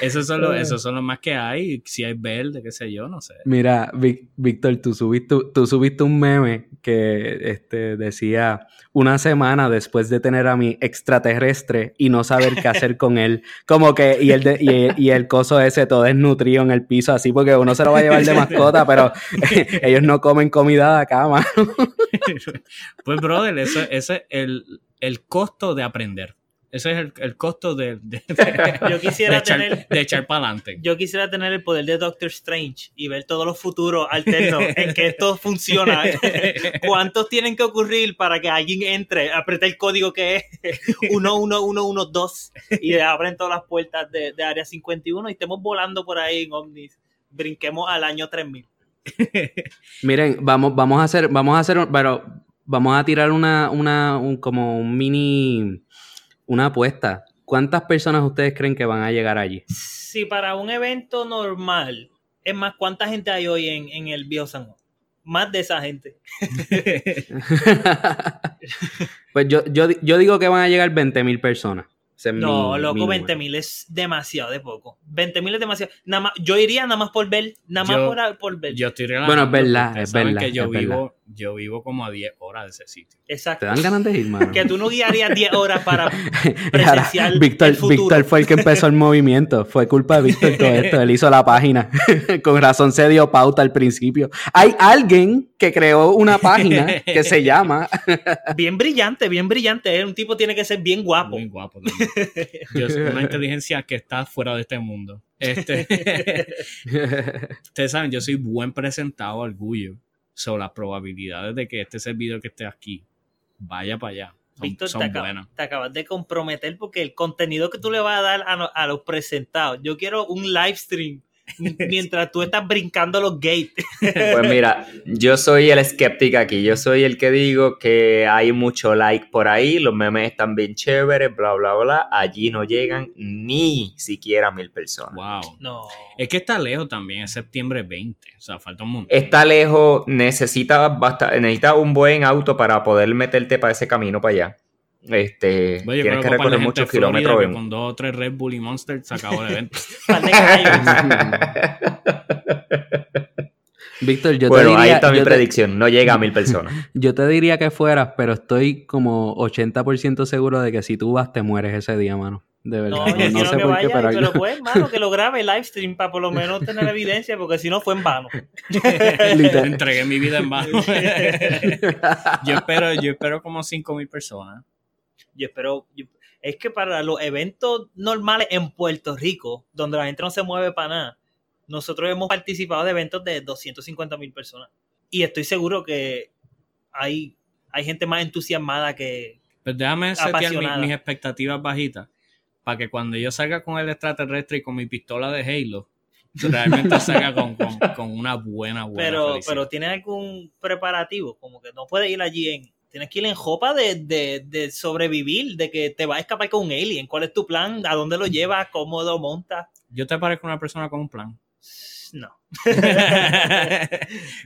Esos son, los, son los más que hay. Si hay verde, qué sé yo, no sé.
Mira, Víctor, tú subiste, tú subiste un meme que este, decía una semana después de tener a mi extraterrestre y no saber qué hacer con él. Como que, y el, y, el coso ese todo es nutrido en el piso, así porque uno se lo va a llevar de mascota, pero ellos no comen comida de acá, mano.
pues, brother, eso, ese es el, el costo de aprender. Ese es el, costo de,
yo quisiera
echar,
tener,
de echar para adelante.
Yo quisiera tener el poder de Doctor Strange y ver todos los futuros alternos en que esto funciona. ¿Cuántos tienen que ocurrir para que alguien entre, apriete el código que es 11112 y abren todas las puertas de, de Área 51 y estemos volando por ahí en ovnis? Brinquemos al año 3000.
Miren, vamos, vamos a hacer, vamos a hacer, pero vamos a tirar una, una, un, como un mini una apuesta. ¿Cuántas personas ustedes creen que van a llegar allí?
Si para un evento normal, es más, ¿cuánta gente hay hoy en, en el Biosan? Más de esa gente.
pues yo, yo, digo que van a llegar 20 mil
no, loco, 20 mil es demasiado de poco. 20 mil es demasiado. Nada más, yo iría nada más por ver, nada más por, por, ver.
Yo estoy
Bueno, es verdad, es verdad.
que yo vivo, yo vivo como a 10 horas de ese sitio.
Exacto.
Te dan ganas de ir, mano.
Que tú no guiarías 10 horas para presenciar
Víctor,
el futuro.
Víctor fue el que empezó el movimiento. Fue culpa de Víctor todo esto. Él hizo la página. Con razón se dio pauta al principio. Hay alguien que creó una página que se llama...
bien brillante, bien brillante. ¿eh? Un tipo tiene que ser bien guapo.
Bien guapo también. Yo soy una inteligencia que está fuera de este mundo. Este... Ustedes saben, yo soy buen presentado, orgullo sobre las probabilidades de que este servidor que esté aquí vaya para allá.
Víctor, te, te acabas de comprometer porque el contenido que tú le vas a dar a, no- a los presentados, yo quiero un live stream mientras tú estás brincando los gates.
Pues mira, yo soy el escéptico aquí. Yo soy el que digo que hay mucho like por ahí, los memes están bien chéveres, bla, bla, bla. Allí no llegan ni siquiera mil personas.
Wow.
No.
Es que está lejos también, es septiembre 20. O sea, falta un montón.
Está lejos, necesita, basta- necesita un buen auto para poder meterte para ese camino para allá. Este,
yo
tienes que recorrer muchos kilómetros. en-
con dos o tres Red Bull y Monster se acabó el evento.
Víctor, yo
bueno,
te
ahí
diría...
está mi
yo te-
predicción, no llega a mil personas.
Yo te diría que fueras, pero estoy como 80% seguro de que si tú vas te mueres ese día, mano. De verdad.
No,
No,
yo quiero
sé
que
por qué,
vaya,
pero
pero pues, mano, que lo grabe el live stream para por lo menos tener evidencia, porque si no fue en vano.
Literal.
Entregué mi vida en vano. yo espero, yo espero como 5000 personas.
Yo espero. yo- es que para los eventos normales en Puerto Rico, donde la gente no se mueve para nada, nosotros hemos participado de eventos de 250 mil personas. Y estoy seguro que hay, hay gente más entusiasmada que.
Pues déjame setear mis expectativas bajitas. Para que cuando yo salga con el extraterrestre y con mi pistola de Halo, realmente salga con, con- con una buena, buena
Pero,
felicidad.
pero tienes algún preparativo, como que no puedes ir allí en. Tienes que ir en jopa de, de, de sobrevivir, de que te vas a escapar con un alien. ¿Cuál es tu plan? ¿A dónde lo llevas? ¿Cómo lo montas?
Yo te parezco una persona con un plan.
No.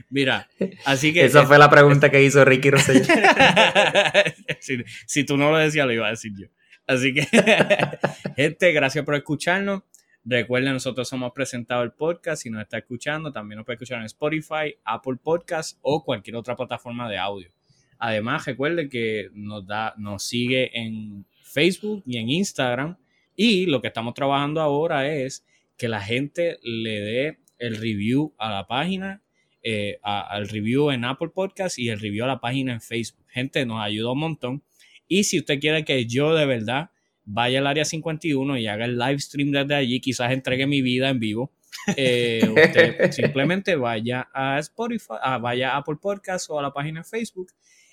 Mira, así que...
Esa fue la pregunta que hizo Ricky Rosselló.
si, si tú no lo decías, lo iba a decir yo. Así que, gente, gracias por escucharnos. Recuerden, nosotros somos presentado el podcast. Si nos está escuchando, también nos puede escuchar en Spotify, Apple Podcast o cualquier otra plataforma de audio. Además, recuerden que nos, da, nos sigue en Facebook y en Instagram. Y lo que estamos trabajando ahora es que la gente le dé el review a la página, eh, a- al review en Apple Podcast y el review a la página en Facebook. Gente, nos ayuda un montón. Y si usted quiere que yo de verdad vaya al área 51 y haga el live stream desde allí, quizás entregue mi vida en vivo, eh, usted simplemente vaya a Spotify, vaya a Apple Podcast o a la página en Facebook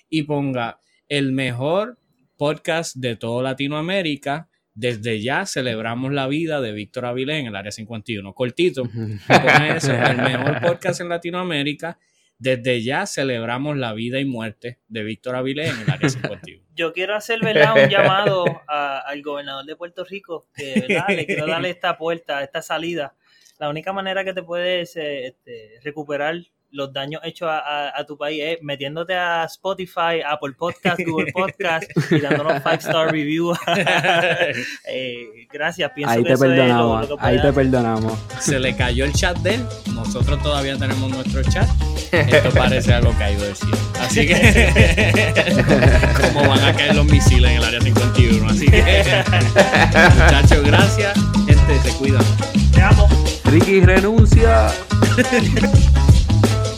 y ponga el mejor podcast de toda Latinoamérica. Desde ya celebramos la vida de Víctor Avilés en el área 51. Cortito, pone eso, el mejor podcast en Latinoamérica. Desde ya celebramos la vida y muerte de Víctor Avilés en el área 51.
Yo quiero hacer ¿verdad? un llamado a- al gobernador de Puerto Rico, que ¿verdad? le quiero darle esta puerta, esta salida. La única manera que te puedes eh, este, recuperar los daños hechos a, a- a tu país es metiéndote a Spotify, Apple Podcast, Google Podcast y dándonos five star review. Eh, gracias, pienso
Ahí
que
te
eso es lo-
perdonamos.
lo que
Ahí te perdonamos.
Se le cayó el chat de él. Nosotros todavía tenemos nuestro chat. Esto parece algo caído del cielo. Así que, como van a caer los misiles en el área 51. Así que, muchachos, gracias. Gente, se cuidan.
Te amo.
Ricky renuncia.